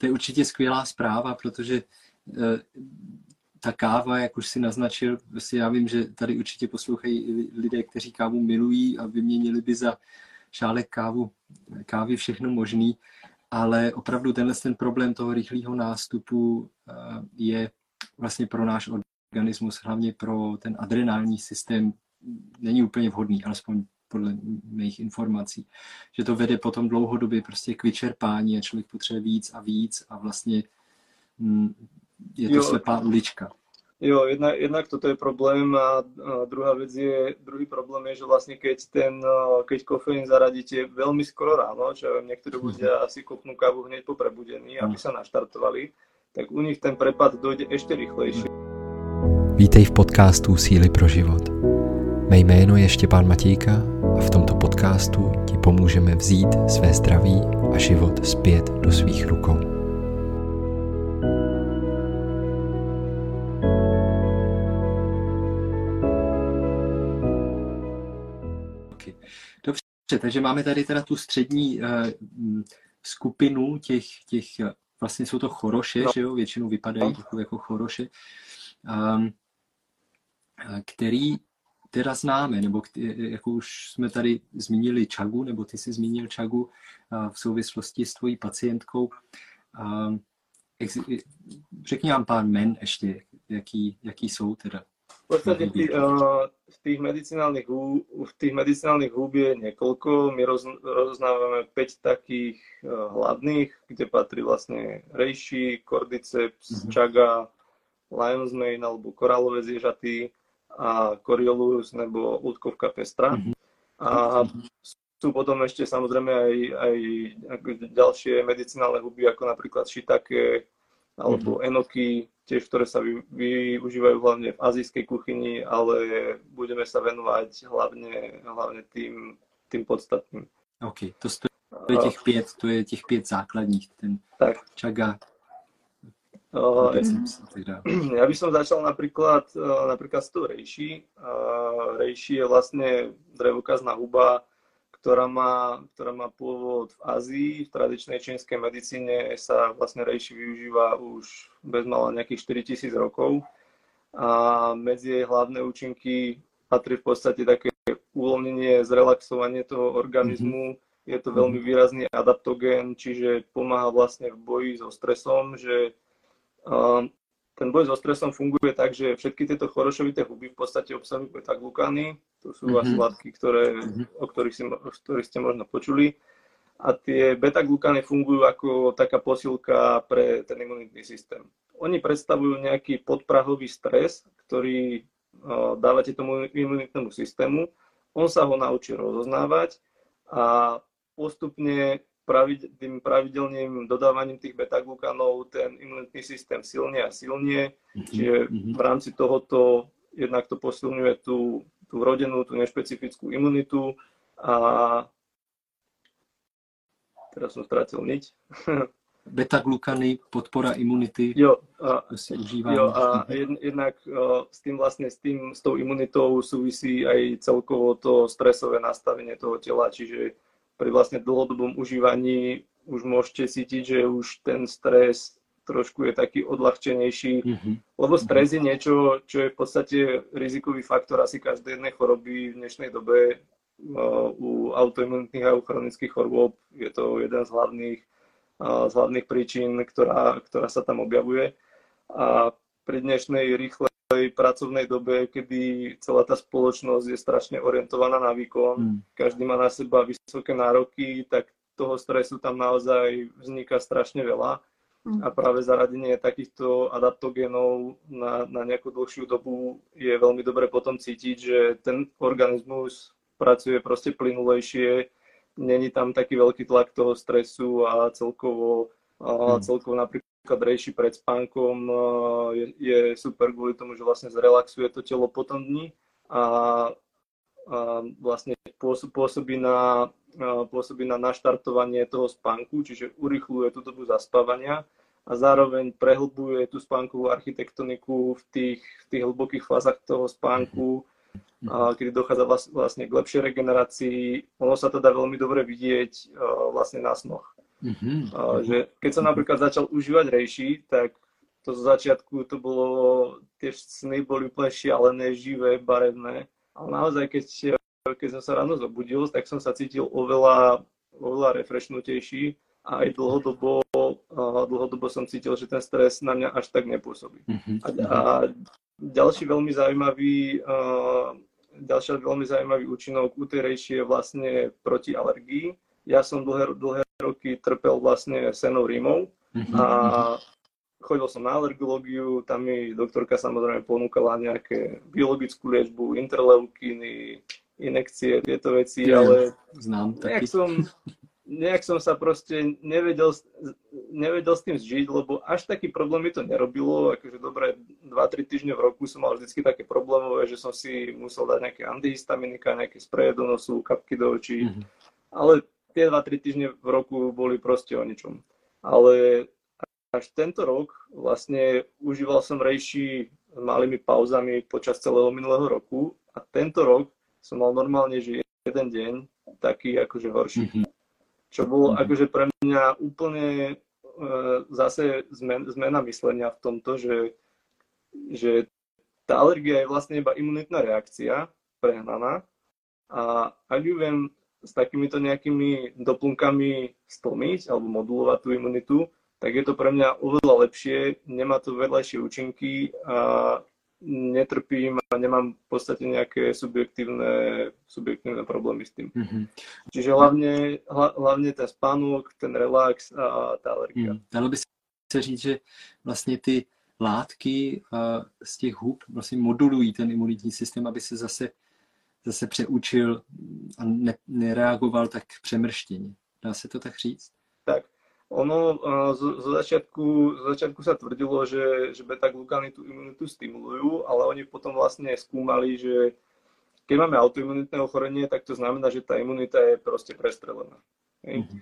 to je určitě skvělá zpráva, protože eh, ta káva, jak už si naznačil, vlastně já vím, že tady určitě poslouchají lidé, kteří kávu milují a vyměnili by za šálek kávu, kávy všechno možný, ale opravdu tenhle ten problém toho rychlého nástupu eh, je vlastně pro náš organismus, hlavně pro ten adrenální systém, není úplně vhodný, alespoň podle mých informací, že to vede potom dlouhodobě prostě k vyčerpání a člověk potřebuje víc a víc a vlastně mm, je to jo, slepá ulička. Jo, jednak, jednak toto je problém a, a druhá vec je, druhý problém je, že vlastne keď ten, keď kofeín zaradíte veľmi skoro ráno, čo ja viem, niektorí ľudia asi kopnú kávu hneď po prebudení, aby sa naštartovali, tak u nich ten prepad dojde ešte rýchlejšie. Vítej v podcastu Síly pro život. Mé jméno je Štěpán Matějka a v tomto podcastu ti pomůžeme vzít své zdraví a život zpět do svých rukou. Dobře, takže máme tady teda tu střední uh, skupinu těch, těch, vlastně jsou to choroše, no. že jo, většinou vypadají no. jako choroše, um, který teda známe, nebo jako už jsme tady zmínili Čagu, nebo ty jsi zmínil Čagu v souvislosti s tvojí pacientkou. Řekni nám pár men ještě, jaký, jaký jsou teda. V podstate v tých, v tých medicinálnych húb, v tých medicinálnych húb je niekoľko. My roz, rozoznávame 5 takých hlavných, kde patrí vlastne rejši, cordyceps, mm-hmm. čaga, lion's mane alebo korálové zježaty a Coriolus nebo útkovka pestra. Mm-hmm. A sú potom ešte samozrejme aj, aj ďalšie medicinálne huby, ako napríklad shiitake alebo mm-hmm. enoky, tiež, ktoré sa vy, využívajú hlavne v azijskej kuchyni, ale budeme sa venovať hlavne, hlavne tým, tým podstatným. OK, to, to je těch pět, to je těch pět základních, ten tak. čaga, Uh, ja by som začal napríklad, uh, napríklad s tou rejší. Uh, rejší je vlastne drevokazná huba, ktorá má, ktorá má pôvod v Ázii. V tradičnej čínskej medicíne sa vlastne rejší využíva už bezmala nejakých 4000 rokov. A medzi jej hlavné účinky patrí v podstate také uvoľnenie, zrelaxovanie toho organizmu. Mm-hmm. Je to veľmi výrazný adaptogén, čiže pomáha vlastne v boji so stresom, že ten boj so stresom funguje tak, že všetky tieto chorošovité huby v podstate obsahujú beta-glukány. To sú mm-hmm. látky, ktoré, mm-hmm. o, ktorých si, o ktorých ste možno počuli. A tie beta-glukány fungujú ako taká posilka pre ten imunitný systém. Oni predstavujú nejaký podprahový stres, ktorý dávate tomu imunitnému systému. On sa ho naučí rozoznávať a postupne pravid, tým pravidelným dodávaním tých beta-glukanov ten imunitný systém silne a silne, mm-hmm. čiže mhm. v rámci tohoto jednak to posilňuje tú, tú rodenú, tú nešpecifickú imunitu a teraz som stratil niť. Beta-glukany, podpora imunity. Jo, a, jo, a jednak uh, s tým vlastne, s, tým, s tou imunitou súvisí aj celkovo to stresové nastavenie toho tela, čiže pri vlastne dlhodobom užívaní už môžete cítiť, že už ten stres trošku je taký odľahčenejší, mm-hmm. lebo stres je niečo, čo je v podstate rizikový faktor asi každej jednej choroby v dnešnej dobe. U autoimunitných a u chronických chorôb je to jeden z hlavných, z hlavných príčin, ktorá, ktorá sa tam objavuje. A pri dnešnej rýchlej pracovnej dobe, kedy celá tá spoločnosť je strašne orientovaná na výkon, mm. každý má na seba vysoké nároky, tak toho stresu tam naozaj vzniká strašne veľa. Mm. A práve zaradenie takýchto adaptogénov na, na nejakú dlhšiu dobu je veľmi dobre potom cítiť, že ten organizmus pracuje proste plynulejšie, není tam taký veľký tlak toho stresu a celkovo, a mm. celkovo napríklad napríklad pred spánkom je, je super kvôli tomu, že vlastne zrelaxuje to telo po tom dni a, a vlastne pôsobí na, pôsobí na naštartovanie toho spánku, čiže urychluje tú dobu zaspávania a zároveň prehlbuje tú spánkovú architektoniku v tých, v tých hlbokých fázach toho spánku, a kedy dochádza vlastne k lepšej regenerácii. Ono sa to dá veľmi dobre vidieť vlastne na snoch Mm-hmm. A, že keď som napríklad začal užívať rejši, tak to z začiatku to bolo, tie sny boli úplne šialené, živé, barevné. Ale naozaj, keď, keď som sa ráno zobudil, tak som sa cítil oveľa, oveľa refreshnutejší a aj dlhodobo, a dlhodobo som cítil, že ten stres na mňa až tak nepôsobí. Mm-hmm. A, a ďalší veľmi zaujímavý, uh, ďalší veľmi zaujímavý účinok u tej je vlastne proti alergii. Ja som dlhé, dlhé roky trpel vlastne senou rímou mm-hmm. a chodil som na alergológiu, tam mi doktorka samozrejme ponúkala nejaké biologickú liečbu, interleukíny, inekcie, tieto veci, ja, ale znám nejak som, nejak som sa proste nevedel, nevedel s tým zžiť, lebo až taký problém mi to nerobilo, akože dobre, 2-3 týždne v roku som mal vždycky také problémové, že som si musel dať nejaké antihistaminika, nejaké spreje do nosu, kapky do očí, mm-hmm. ale tie 2-3 týždne v roku boli proste o ničom. Ale až tento rok vlastne užíval som rejší malými pauzami počas celého minulého roku a tento rok som mal normálne, že jeden deň taký akože horší. Mm-hmm čo bolo mm-hmm. akože pre mňa úplne e, zase zmen, zmena myslenia v tomto, že, že tá alergia je vlastne iba imunitná reakcia, prehnaná, a ak ju viem s takýmito nejakými doplnkami stlmiť alebo modulovať tú imunitu, tak je to pre mňa oveľa lepšie, nemá to vedľajšie účinky a netrpím a nemám v podstate nejaké subjektívne, subjektívne problémy s tým. Mm-hmm. Čiže hlavne, hlavne ten spánok, ten relax a tá alergia. Mm. Dalo by se říct, že vlastně ty látky uh, z těch hub vlastně modulují ten imunitní systém, aby se zase, zase přeučil a ne, nereagoval tak přemrštěně. Dá se to tak říct? Tak. Ono zo, zo, začiatku, zo začiatku sa tvrdilo, že, že beta-glukány tú imunitu stimulujú, ale oni potom vlastne skúmali, že keď máme autoimunitné ochorenie, tak to znamená, že tá imunita je proste prestrelená. Mm-hmm.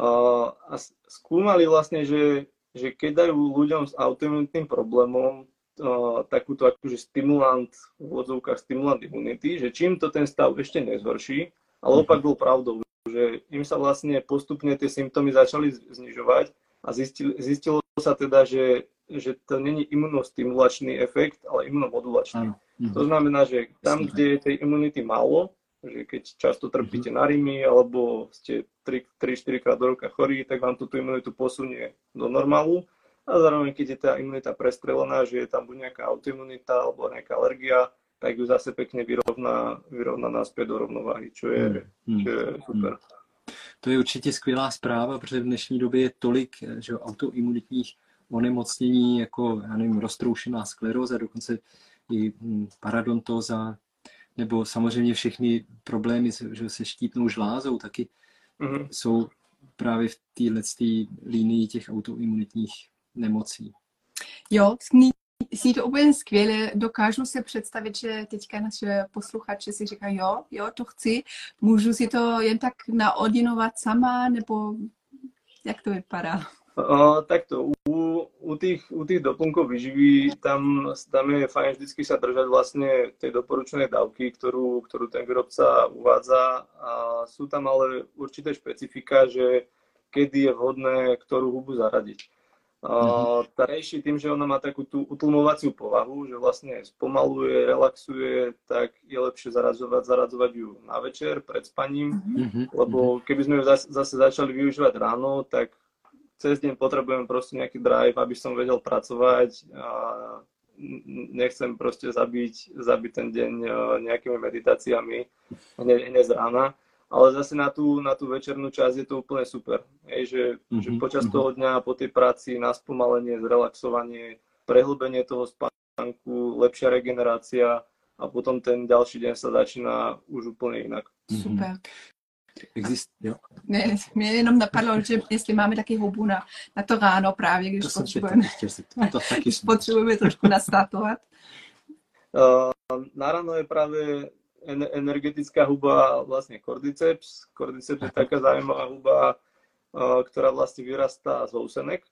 A, a skúmali vlastne, že, že keď dajú ľuďom s autoimunitným problémom a, takúto akože stimulant, v odzovkách stimulant imunity, že čím to ten stav ešte nezhorší, ale mhm. opak bol pravdou, že im sa vlastne postupne tie symptómy začali znižovať a zistilo, zistilo sa teda, že, že to není imunostimulačný efekt, ale imunomodulačný. Mm. To znamená, že tam, kde je tej imunity málo, že keď často trpíte mm-hmm. na rymy alebo ste 3-4 krát do roka chorí, tak vám tú imunitu posunie do normálu. A zároveň, keď je tá imunita prestrelená, že je tam buď nejaká autoimunita alebo nejaká alergia, tak ju zase pekne vyrovná, vyrovná naspäť do rovnováhy, čo je, hmm. čo je super. Hmm. To je určitě skvělá zpráva, protože v dnešní době je tolik že autoimunitních onemocnění, jako já nevím, roztroušená skleróza, dokonce i hm, paradontóza, nebo samozřejmě všechny problémy že se štítnou žlázou, taky mm-hmm. jsou právě v téhle línii těch autoimunitních nemocí. Jo, zní Zní to úplně skvěle, dokážu se představit, že teďka naše posluchače si říkají, jo, jo, to chci, můžu si to jen tak naordinovat sama, nebo jak to vypadá? Uh, takto, u, u, tých, u tých doplnkov výživy tam, tam je fajn vždycky sa držať vlastne tej doporučenej dávky, ktorú, ktorú ten výrobca uvádza a sú tam ale určité špecifika, že kedy je vhodné ktorú hubu zaradiť. Tá rejši tým, že ona má takú tú utlmovaciu povahu, že vlastne spomaluje, relaxuje, tak je lepšie zarazovať, zaradzovať ju na večer pred spaním, uh-huh. lebo keby sme ju zase, zase začali využívať ráno, tak cez deň potrebujem proste nejaký drive, aby som vedel pracovať a nechcem proste zabiť, zabiť ten deň nejakými meditáciami hneď, hneď z rána ale zase na tú, na tú večernú časť je to úplne super. Hej, že, mm-hmm. že počas mm-hmm. toho dňa po tej práci na spomalenie, zrelaxovanie, prehlbenie toho spánku, lepšia regenerácia a potom ten ďalší deň sa začíná už úplne inak. Mhm. Super. Exist, jo. Ne, mě jenom napadlo, že jestli máme taky hubu na, na to ráno právě, když to potřebujeme, si, to taky potřebujeme trošku nastartovat. Uh, na ráno je práve energetická huba vlastne cordyceps. Cordyceps je taká zaujímavá huba, ktorá vlastne vyrastá z housenek.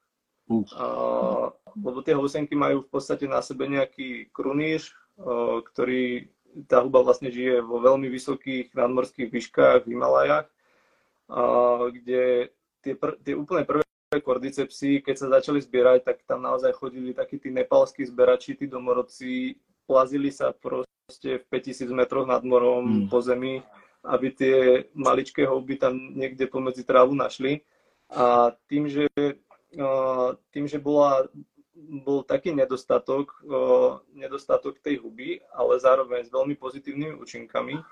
Lebo tie housenky majú v podstate na sebe nejaký kruníž, ktorý tá huba vlastne žije vo veľmi vysokých nadmorských výškach v Himalajách, kde tie, pr- tie úplne prvé kordycepsy, keď sa začali zbierať, tak tam naozaj chodili takí tí nepalskí zberači, tí domorodci, plazili sa proste v 5000 metroch nad morom mm. po zemi, aby tie maličké houby tam niekde pomedzi trávu našli. A tým, že, tým, že bola, bol taký nedostatok, nedostatok tej huby, ale zároveň s veľmi pozitívnymi účinkami,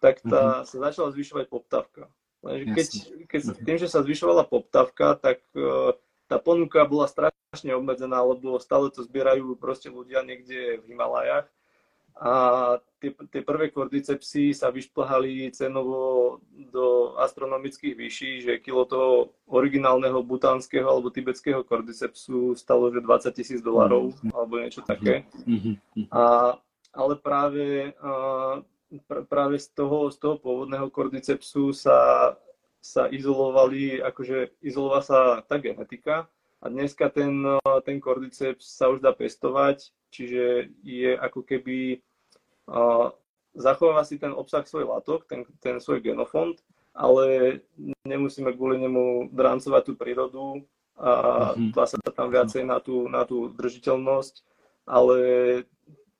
tak tá, mm-hmm. sa začala zvyšovať poptávka. Lenže keď, keď tým, že sa zvyšovala poptávka, tak tá ponuka bola strašne obmedzená, lebo stále to zbierajú proste ľudia niekde v Himalajách a tie, tie prvé kordycepsy sa vyšplhali cenovo do astronomických výší, že kilo toho originálneho butánskeho alebo tibetského kordycepsu stalo že 20 tisíc dolarov mm-hmm. alebo niečo také. Mm-hmm. A, ale práve, a, pr- práve z toho, z toho pôvodného kordycepsu sa sa izolovali, akože izolovala sa tá genetika a dneska ten, ten cordyceps sa už dá pestovať, čiže je ako keby uh, zachováva si ten obsah svoj látok, ten, ten svoj genofond, ale nemusíme kvôli nemu drancovať tú prírodu a mm-hmm. sa tam viacej na tú, na tú držiteľnosť, ale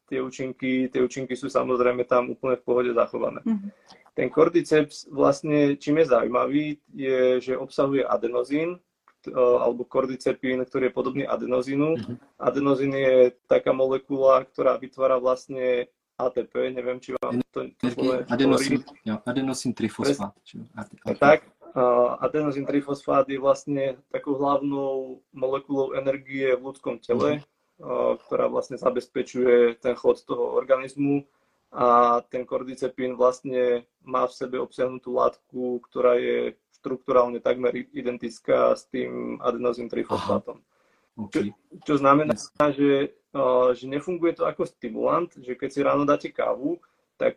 tie účinky, tie účinky sú samozrejme tam úplne v pohode zachované. Mm-hmm. Ten cordyceps vlastne, čím je zaujímavý, je, že obsahuje adenozín, alebo kordycepín, ktorý je podobný adenozínu. Mm-hmm. Adenozín je taká molekula, ktorá vytvára vlastne ATP, neviem, či vám to, to adenosín, adenosín trifosfát. Tak, adenosín trifosfát je vlastne takou hlavnou molekulou energie v ľudskom tele, mm-hmm. ktorá vlastne zabezpečuje ten chod toho organizmu a ten kordycepín vlastne má v sebe obsiahnutú látku, ktorá je štruktúralne takmer identická s tým adenozín trifosfátom. Okay. Čo, čo znamená, že, že nefunguje to ako stimulant, že keď si ráno dáte kávu, tak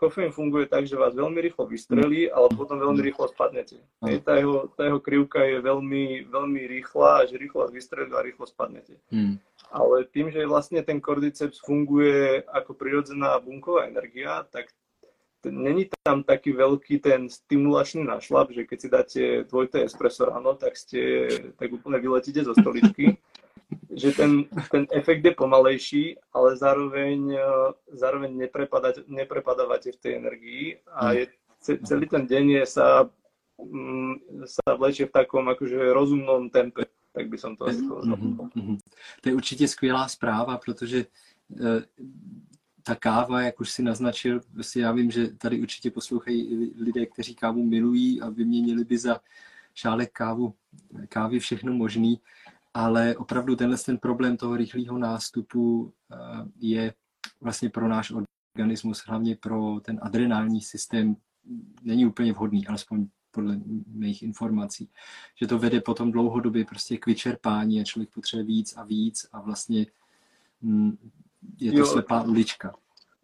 kofeín funguje tak, že vás veľmi rýchlo vystrelí, ale potom veľmi rýchlo spadnete. Hej, tá, jeho, tá jeho krivka je veľmi, veľmi rýchla, že rýchlo vás vystrelí a rýchlo spadnete. Hmm. Ale tým, že vlastne ten kordyceps funguje ako prirodzená bunková energia, tak není tam taký veľký ten stimulačný našlap, že keď si dáte dvojité espresso ráno, tak ste, tak úplne vyletíte zo stoličky. že ten, ten efekt je pomalejší, ale zároveň, zároveň neprepadávate v tej energii a je, celý ten deň je sa, mm, sa vlečie v takom akože rozumnom tempe tak by som to asi povedal. Mm-hmm. Mhm. To je určitě skvělá zpráva, protože eh, ta káva, jak už si naznačil, si já vím, že tady určitě poslouchají lidé, kteří kávu milují a vyměnili by za šálek kávu, kávy všechno možný, ale opravdu tenhle ten problém toho rychlého nástupu eh, je vlastně pro náš organismus, hlavně pro ten adrenální systém, není úplně vhodný, alespoň podle mých informací, že to vede potom dlouhodobě prostě k vyčerpání a člověk potřebuje víc a víc a vlastně mm, je to jo, slepá ulička.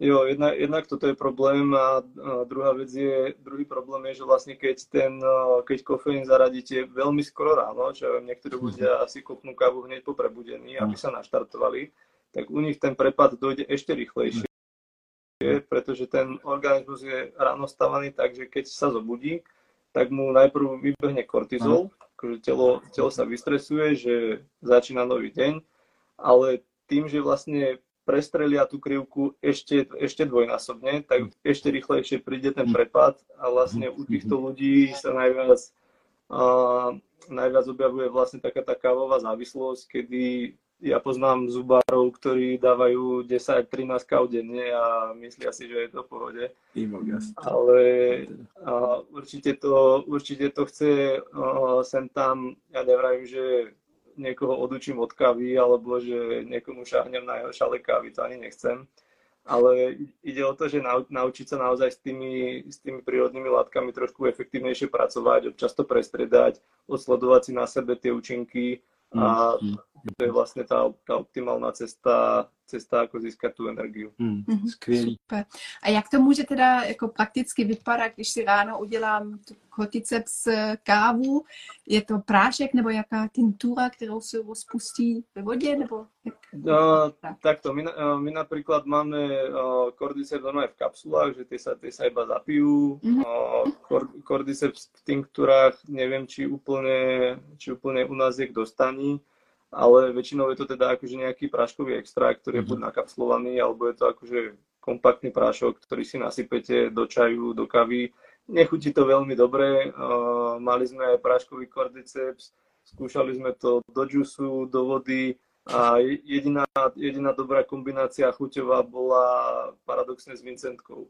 Jo, jednak, jednak toto je problém a, a druhá vec je, druhý problém je, že vlastne keď ten, keď kofeín zaradíte veľmi skoro ráno, čo niektorí ľudia asi kopnú kávu hneď po prebudení, aby sa naštartovali, tak u nich ten prepad dojde ešte rýchlejšie, pretože ten organizmus je ráno stavaný tak, že keď sa zobudí, tak mu najprv vybehne kortizol, akože telo, telo sa vystresuje, že začína nový deň, ale tým, že vlastne prestrelia tú krivku ešte, ešte dvojnásobne, tak ešte rýchlejšie príde ten prepad a vlastne u týchto ľudí sa najviac, uh, najviac objavuje vlastne taká tá kávová závislosť, kedy ja poznám zubárov, ktorí dávajú 10-13 káv denne a myslia si, že je to v pohode. Ale a, určite, to, určite to chce a, sem tam, ja nevravím, že niekoho odučím od kávy, alebo že niekomu šahnem na jeho šale kávy, to ani nechcem. Ale ide o to, že nau, naučiť sa naozaj s tými, s tými prírodnými látkami trošku efektívnejšie pracovať, občas to prestredať, odsledovať si na sebe tie účinky a mm. to je vlastne tá, tá optimálna cesta, cesta, ako získat tu energiu. Mm, skvělý. Super. A jak to může teda jako prakticky vypadat, když si ráno udělám korticeps kávu? Je to prášek nebo jaká tintura, kterou se rozpustí ve vodě? Nebo jak No, takto, my, my napríklad máme normálne v kapsulách, že tie sa, tie sa iba zapijú. Mm-hmm. Uh, cordyceps v tinktúrach, neviem, či úplne, či úplne u nás je k dostaní, ale väčšinou je to teda akože nejaký práškový extrakt, ktorý je buď nakapsulovaný, alebo je to akože kompaktný prášok, ktorý si nasypete do čaju, do kavy. Nechutí to veľmi dobre. Uh, mali sme aj práškový cordyceps, skúšali sme to do džusu, do vody, a jediná, jediná dobrá kombinácia chuťová bola paradoxne s Vincentkou.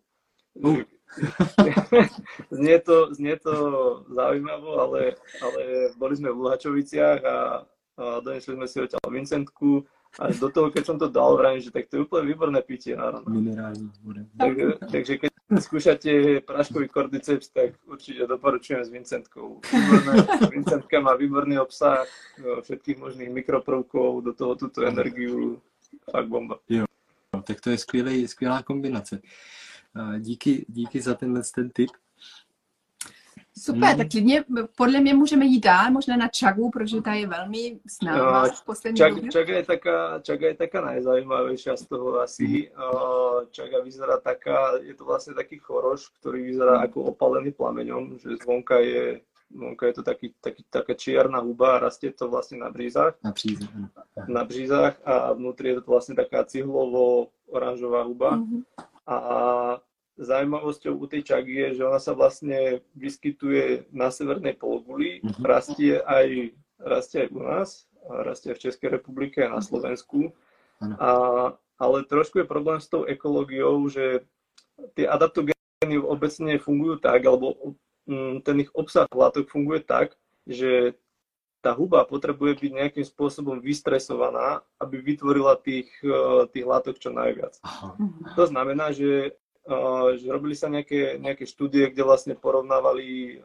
Uh. znie, to, znie to zaujímavo, ale, ale boli sme v Luhačoviciach a, a donesli sme si odtiaľ Vincentku a do toho, keď som to dal, vrajím, že tak to je úplne výborné pitie na ráno. Minerálne. Tak, takže keď skúšate práškový kordyceps, tak určite doporučujem s Vincentkou. Výborné, Vincentka má výborný obsah všetkých možných mikroprvkov, do toho túto energiu, fakt bomba. Jo, tak to je skvělý, skvělá kombinace. Díky, díky za tenhle ten tip. Super, hmm. tak klidně podle mě můžeme jít dál, možná na Čagu, protože ta je velmi známá no, v poslední Čag, době. Čaga je taká, Čaga je taká najzaujímavejšia z toho asi. Hmm. Čaga vyzerá taká, je to vlastne taký choroš, ktorý vyzerá hmm. ako opalený plameňom, že zvonka je Vonka je to taký, taký, taká čierna huba a rastie to vlastne na břízach. Na břízach. Na břízach a vnútri je to vlastne taká cihlovo-oranžová huba. Mm-hmm. A zaujímavosťou u tej čagy je, že ona sa vlastne vyskytuje na severnej pologuli, mm-hmm. rastie, aj, rastie aj u nás, rastie aj v Českej republike a na Slovensku. A, ale trošku je problém s tou ekológiou, že tie adaptogény obecne fungujú tak, alebo mm, ten ich obsah látok funguje tak, že tá huba potrebuje byť nejakým spôsobom vystresovaná, aby vytvorila tých, eh, tých látok čo najviac. Aha. To znamená, že že robili sa nejaké, nejaké štúdie, kde vlastne porovnávali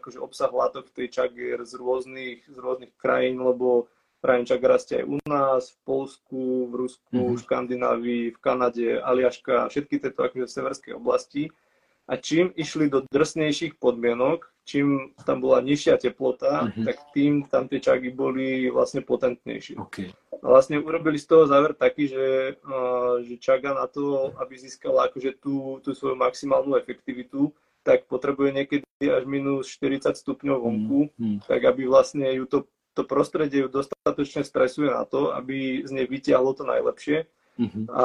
akože obsah látok v tej čagier z rôznych, z rôznych krajín, lebo Ryan čak rastie aj u nás, v Polsku, v Rusku, mm-hmm. v Škandinávii, v Kanade, Aliaška, všetky tieto akože severské oblasti. A čím išli do drsnejších podmienok, čím tam bola nižšia teplota, mm-hmm. tak tým tam tie čagy boli vlastne potentnejšie. Okay. A vlastne urobili z toho záver taký, že, uh, že Čaga na to, aby získala akože tú, tú svoju maximálnu efektivitu, tak potrebuje niekedy až minus 40 stupňov vonku, mm, mm. tak aby vlastne ju to, to prostredie ju dostatočne stresuje na to, aby z nej vytiahlo to najlepšie. Mm-hmm. A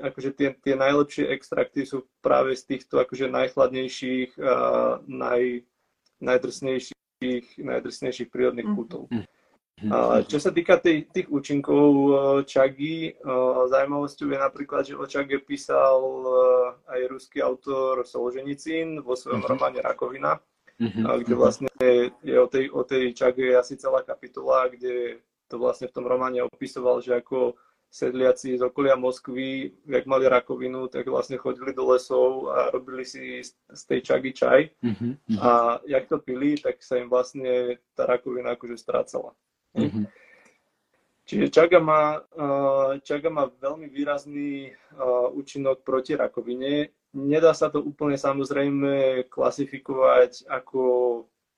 akože tie, tie najlepšie extrakty sú práve z týchto akože najchladnejších a naj, najdrsnejších, najdrsnejších prírodných mm-hmm. kútov. Mm-hmm. Čo sa týka tých, tých účinkov Čagy, zaujímavosťou je napríklad, že o Čage písal aj ruský autor Solženicín vo svojom uh-huh. románe Rakovina, uh-huh. kde vlastne je o tej, o tej Čage asi celá kapitola, kde to vlastne v tom románe opisoval, že ako sedliaci z okolia Moskvy, jak mali rakovinu, tak vlastne chodili do lesov a robili si z tej čagy čaj. Uh-huh. A jak to pili, tak sa im vlastne tá rakovina akože strácala. Mm-hmm. Čiže čaga má, čaga má veľmi výrazný účinok proti rakovine. Nedá sa to úplne samozrejme klasifikovať ako,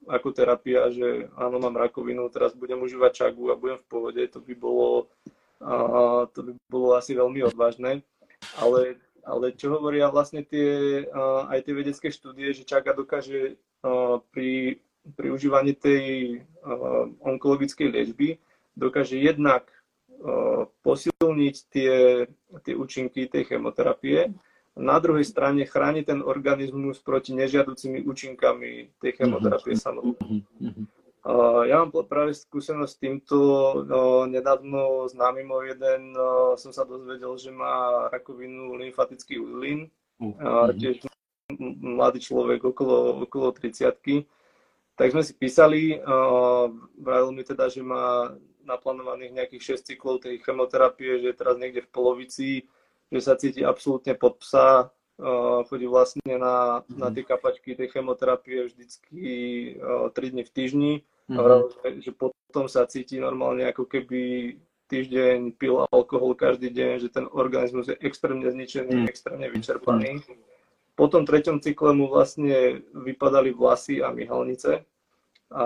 ako terapia, že áno, mám rakovinu, teraz budem užívať čagu a budem v pohode. To by bolo, to by bolo asi veľmi odvážne. Ale, ale čo hovoria vlastne tie, aj tie vedecké štúdie, že čaga dokáže pri pri užívaní tej uh, onkologickej liečby dokáže jednak uh, posilniť tie, tie účinky tej chemoterapie, na druhej strane chráni ten organizmus proti nežiaducimi účinkami tej chemoterapie mhm. samotnej. Uh, ja mám práve skúsenosť s týmto. Uh, nedávno známy môj jeden uh, som sa dozvedel, že má rakovinu lymfatický úzlin. Uh, tiež mladý človek okolo, okolo 30 tak sme si písali, vravil mi teda, že má naplánovaných nejakých 6 cyklov tej chemoterapie, že je teraz niekde v polovici, že sa cíti absolútne pod psa, chodí vlastne na, na tie kapačky tej chemoterapie vždycky uh, 3 dní v týždni mm-hmm. a mhm. vravil, že, že potom sa cíti normálne ako keby týždeň pil alkohol každý deň, že ten organizmus je extrémne zničený, mm. extrémne vyčerpaný. Po tom treťom cykle mu vlastne vypadali vlasy a myhalnice. A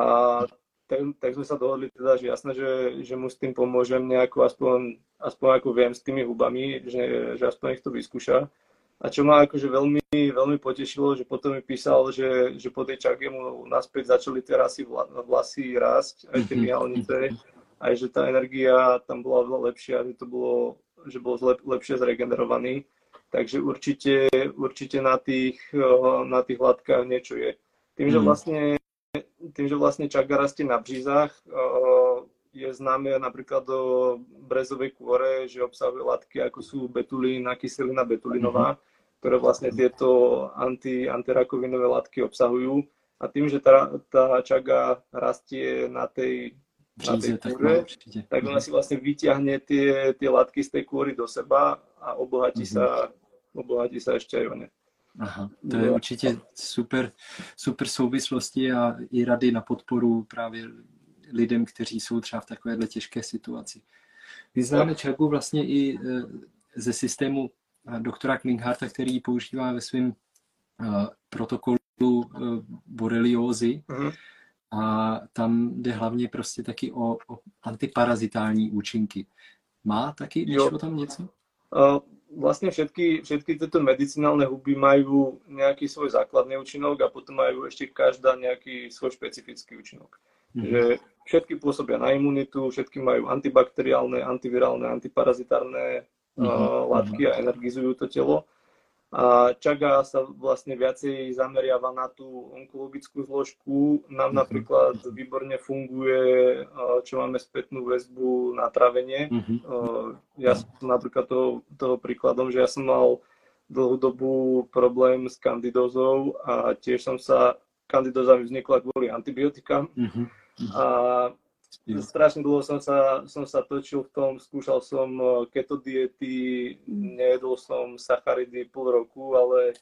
tak, tak sme sa dohodli teda, že jasné, že, že mu s tým pomôžem nejako, aspoň, aspoň ako viem s tými hubami, že, že aspoň ich to vyskúša. A čo ma akože veľmi, veľmi potešilo, že potom mi písal, že, že po tej čake mu naspäť začali tie rasy vlasy rásť, aj tie myhalnice, aj že tá energia tam bola veľa lepšia, že to bolo, že bol lep, lepšie zregenerovaný. Takže určite, určite na tých, na tých látkach niečo je. Tým, že mhm. vlastne, tým, že vlastne čaga rastie na břízach, je známe napríklad do brezovej kôre, že obsahuje látky ako sú betulín a kyselina betulinová, mm-hmm. ktoré vlastne tieto anti, antirakovinové látky obsahujú. A tým, že tá, tá čaga rastie na tej, na tej kôre, tak, tak ona mhm. si vlastne vyťahne tie, tie látky z tej kôry do seba a obohatí, mm-hmm. sa, obohatí sa ešte aj o ne. Aha, to je určitě super, super souvislosti a i rady na podporu právě lidem, kteří jsou třeba v takovéhle těžké situaci. My známe Čagu vlastně i e, ze systému e, doktora Klingharta, který používá ve svém e, protokolu boreliózy. Uh-huh. A tam jde hlavně prostě taky o, o antiparazitální účinky. Má taky, o tam něco? Uh, vlastne všetky, všetky tieto medicinálne huby majú nejaký svoj základný účinok a potom majú ešte každá nejaký svoj špecifický účinok. Mm-hmm. Že všetky pôsobia na imunitu, všetky majú antibakteriálne, antivirálne, antiparazitárne mm-hmm. látky a energizujú to telo. A čaga sa vlastne viacej zameriava na tú onkologickú zložku. Nám mm-hmm. napríklad výborne funguje, uh, čo máme spätnú väzbu na trávenie. Mm-hmm. Uh, ja som napríklad toho, toho príkladom, že ja som mal dlhú dobu problém s kandidózou a tiež som sa, kandidóza mi vznikla kvôli antibiotikám. Mm-hmm a strašne dlho som sa, som sa točil v tom, skúšal som e, keto diety, nejedol som sacharidy pol roku, ale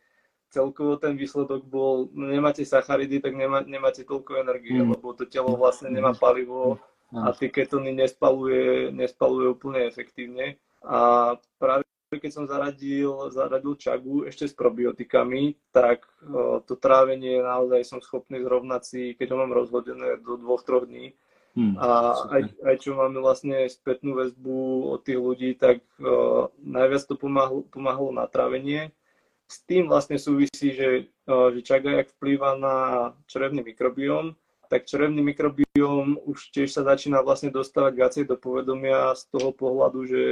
celkovo ten výsledok bol, no nemáte sacharidy, tak nemá, nemáte toľko energie, mm. lebo to telo vlastne nemá palivo a tie ketony nespaluje, nespaluje úplne efektívne. A práve keď som zaradil, zaradil čagu ešte s probiotikami, tak uh, to trávenie naozaj som schopný zrovnať si, keď ho mám rozhodené do dvoch, troch dní. Hmm, a aj, aj čo máme vlastne spätnú väzbu od tých ľudí, tak uh, najviac to pomáhlo, pomáhalo na trávenie. S tým vlastne súvisí, že, uh, že čaga jak vplýva na črevný mikrobióm, tak črevný mikrobióm už tiež sa začína vlastne dostávať viacej do povedomia z toho pohľadu, že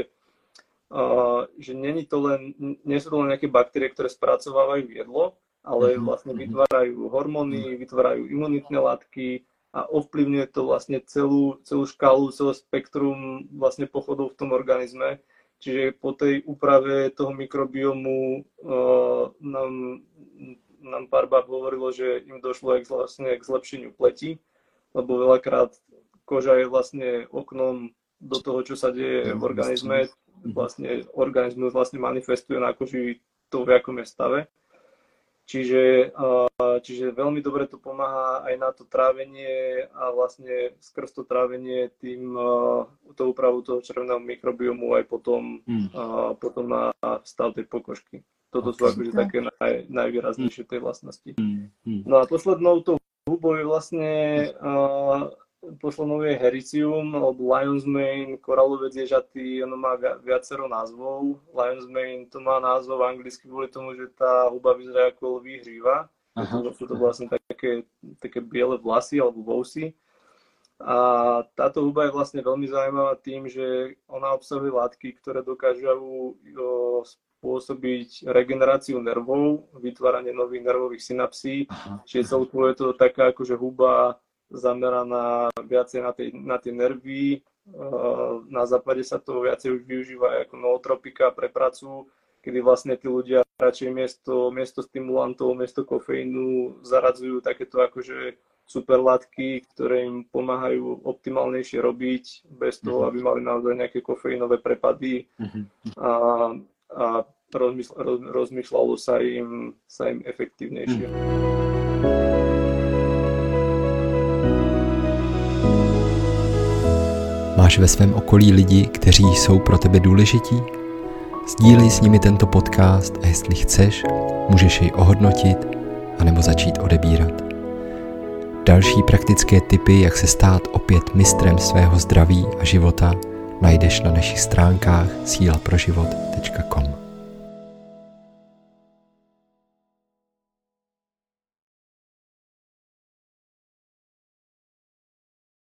že není to len, nie sú to len nejaké baktérie, ktoré spracovávajú jedlo, ale mhm. vlastne mhm. vytvárajú hormóny, mhm. vytvárajú imunitné látky a ovplyvňuje to vlastne celú, celú škálu, celé spektrum vlastne pochodov v tom organizme. Čiže po tej úprave toho mikrobiomu nám, nám pár bab hovorilo, že im došlo aj vlastne k zlepšeniu pleti, lebo veľakrát koža je vlastne oknom do toho, čo sa deje v organizme, vlastne organizmus vlastne manifestuje na koži to, v akom je stave. Čiže, čiže veľmi dobre to pomáha aj na to trávenie a vlastne skrz to trávenie tým to úpravu toho červeného mikrobiomu aj potom, mm. potom na stav tej pokožky. Toto sú akože také naj, najvýraznejšie tej vlastnosti. Mm. No a poslednou tou hubou je vlastne poslednou je Hericium alebo Lion's Mane, koralovec ježatý, ono má viacero názvov. Lion's Mane to má názov anglicky kvôli tomu, že tá huba vyzerá ako lví hříva. Sú to vlastne také, také biele vlasy alebo vousy. A táto huba je vlastne veľmi zaujímavá tým, že ona obsahuje látky, ktoré dokážu spôsobiť regeneráciu nervov, vytváranie nových nervových synapsí. Čiže celkovo je to taká akože huba zameraná viacej na, tej, na tie nervy. Na západe sa to viacej už využíva ako nootropika pre pracu, kedy vlastne tí ľudia radšej miesto, miesto stimulantov, miesto kofeínu zaradzujú takéto akože superlátky, ktoré im pomáhajú optimálnejšie robiť, bez toho, mhm. aby mali naozaj nejaké kofeínové prepady mhm. a, a rozmýšľalo sa im, sa im efektívnejšie. Máš ve svém okolí lidi, kteří jsou pro tebe důležití? Sdílej s nimi tento podcast a jestli chceš, můžeš jej ohodnotit anebo začít odebírat. Další praktické typy, jak se stát opět mistrem svého zdraví a života, najdeš na našich stránkách sílaproživot.com.